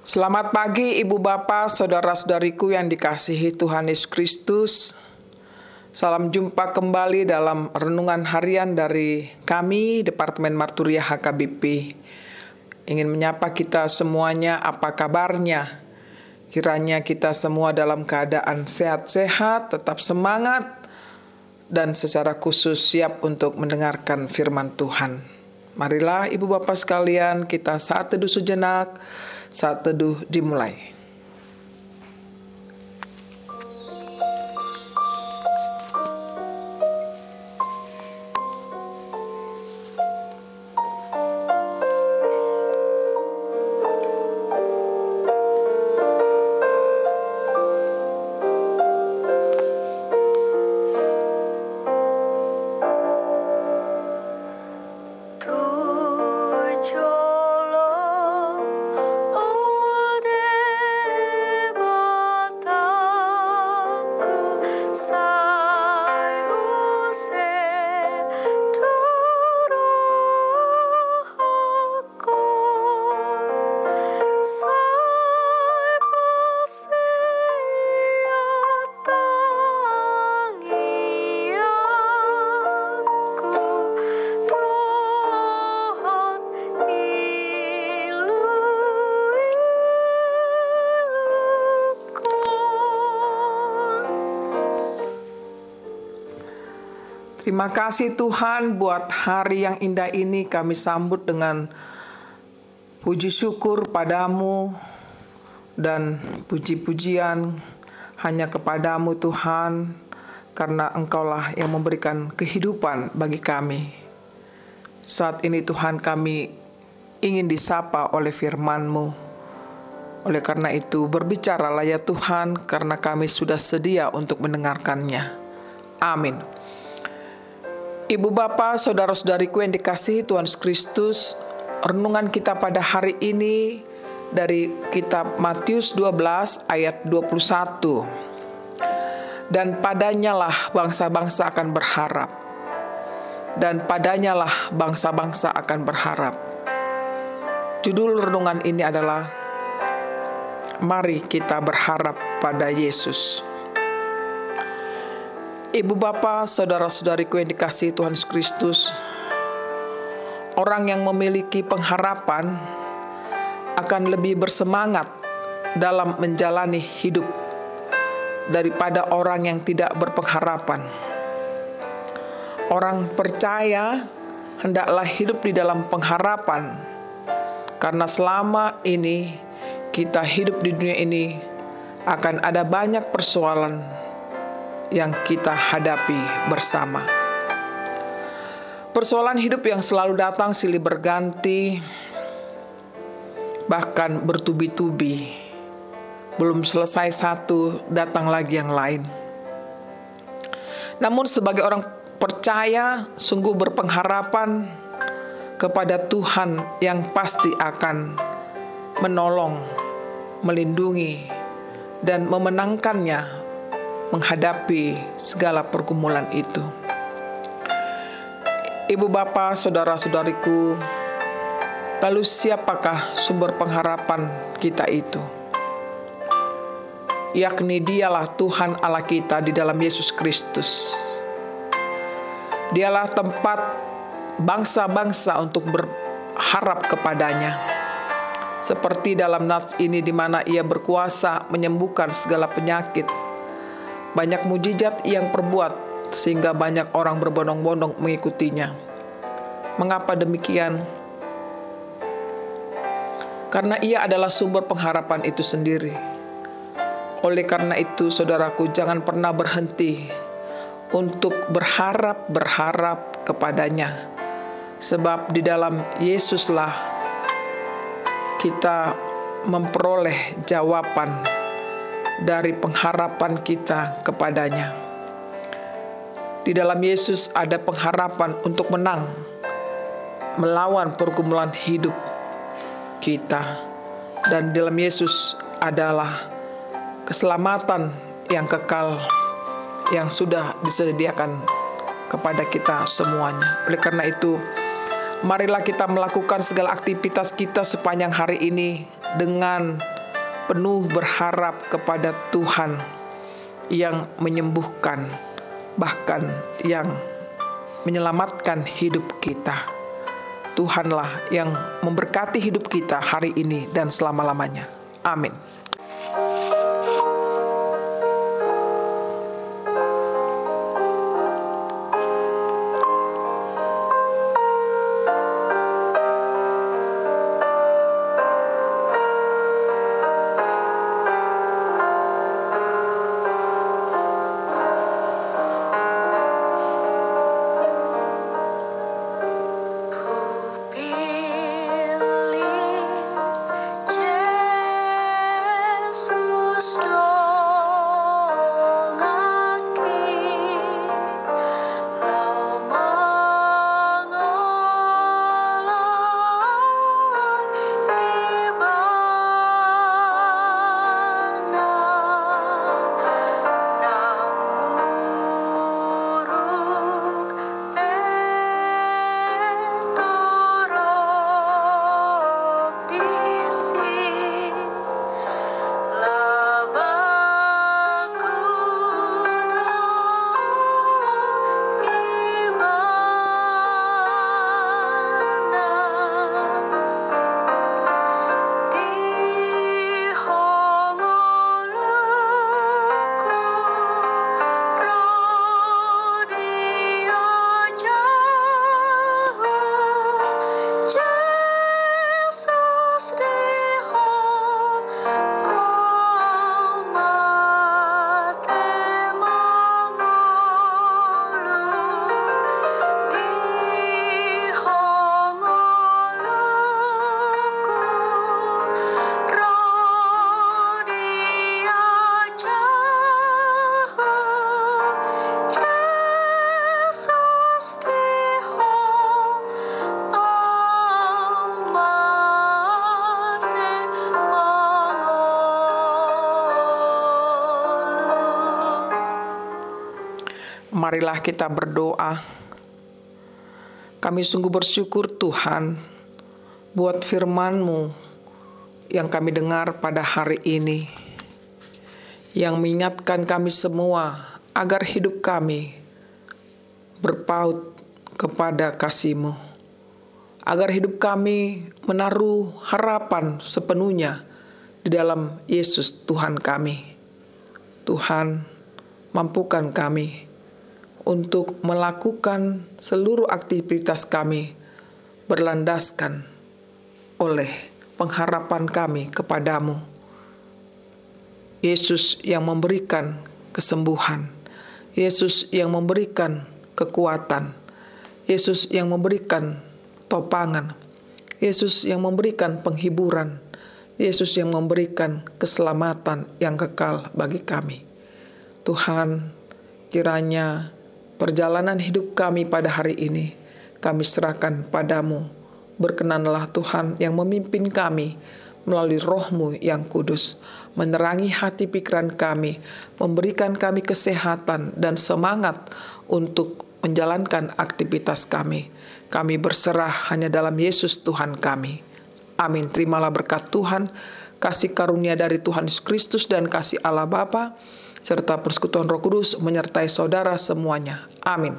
Selamat pagi Ibu Bapak, Saudara-saudariku yang dikasihi Tuhan Yesus Kristus. Salam jumpa kembali dalam renungan harian dari kami Departemen Marturia HKBP. Ingin menyapa kita semuanya, apa kabarnya? Kiranya kita semua dalam keadaan sehat-sehat, tetap semangat, dan secara khusus siap untuk mendengarkan firman Tuhan. Marilah ibu bapak sekalian kita saat teduh sejenak, saat teduh dimulai. Terima kasih Tuhan buat hari yang indah ini kami sambut dengan puji syukur padamu dan puji-pujian hanya kepadamu Tuhan karena engkaulah yang memberikan kehidupan bagi kami. Saat ini Tuhan kami ingin disapa oleh firman-Mu. Oleh karena itu berbicaralah ya Tuhan karena kami sudah sedia untuk mendengarkannya. Amin. Ibu bapak, saudara-saudariku yang dikasihi Tuhan Kristus, renungan kita pada hari ini dari kitab Matius 12 ayat 21. Dan padanyalah bangsa-bangsa akan berharap. Dan padanyalah bangsa-bangsa akan berharap. Judul renungan ini adalah Mari kita berharap pada Yesus. Ibu bapak, saudara-saudariku yang dikasih Tuhan Yesus Kristus, orang yang memiliki pengharapan akan lebih bersemangat dalam menjalani hidup daripada orang yang tidak berpengharapan. Orang percaya hendaklah hidup di dalam pengharapan, karena selama ini kita hidup di dunia ini akan ada banyak persoalan yang kita hadapi bersama. Persoalan hidup yang selalu datang silih berganti, bahkan bertubi-tubi. Belum selesai satu, datang lagi yang lain. Namun sebagai orang percaya, sungguh berpengharapan kepada Tuhan yang pasti akan menolong, melindungi, dan memenangkannya menghadapi segala pergumulan itu. Ibu bapak, saudara-saudariku, lalu siapakah sumber pengharapan kita itu? Yakni dialah Tuhan Allah kita di dalam Yesus Kristus. Dialah tempat bangsa-bangsa untuk berharap kepadanya. Seperti dalam nats ini di mana ia berkuasa menyembuhkan segala penyakit, banyak mujizat yang perbuat sehingga banyak orang berbondong-bondong mengikutinya. Mengapa demikian? Karena ia adalah sumber pengharapan itu sendiri. Oleh karena itu, saudaraku, jangan pernah berhenti untuk berharap-berharap kepadanya, sebab di dalam Yesuslah kita memperoleh jawaban dari pengharapan kita kepadanya. Di dalam Yesus ada pengharapan untuk menang melawan pergumulan hidup kita dan di dalam Yesus adalah keselamatan yang kekal yang sudah disediakan kepada kita semuanya. Oleh karena itu, marilah kita melakukan segala aktivitas kita sepanjang hari ini dengan penuh berharap kepada Tuhan yang menyembuhkan, bahkan yang menyelamatkan hidup kita. Tuhanlah yang memberkati hidup kita hari ini dan selama-lamanya. Amin. Marilah kita berdoa. Kami sungguh bersyukur Tuhan buat firman-Mu yang kami dengar pada hari ini. Yang mengingatkan kami semua agar hidup kami berpaut kepada kasih-Mu. Agar hidup kami menaruh harapan sepenuhnya di dalam Yesus Tuhan kami. Tuhan, mampukan kami untuk melakukan seluruh aktivitas kami berlandaskan oleh pengharapan kami kepadamu. Yesus yang memberikan kesembuhan, Yesus yang memberikan kekuatan, Yesus yang memberikan topangan, Yesus yang memberikan penghiburan, Yesus yang memberikan keselamatan yang kekal bagi kami. Tuhan, kiranya Perjalanan hidup kami pada hari ini, kami serahkan padamu. Berkenanlah Tuhan yang memimpin kami melalui rohmu yang kudus, menerangi hati pikiran kami, memberikan kami kesehatan dan semangat untuk menjalankan aktivitas kami. Kami berserah hanya dalam Yesus Tuhan kami. Amin. Terimalah berkat Tuhan, kasih karunia dari Tuhan Yesus Kristus dan kasih Allah Bapa serta persekutuan Roh Kudus menyertai saudara semuanya. Amin.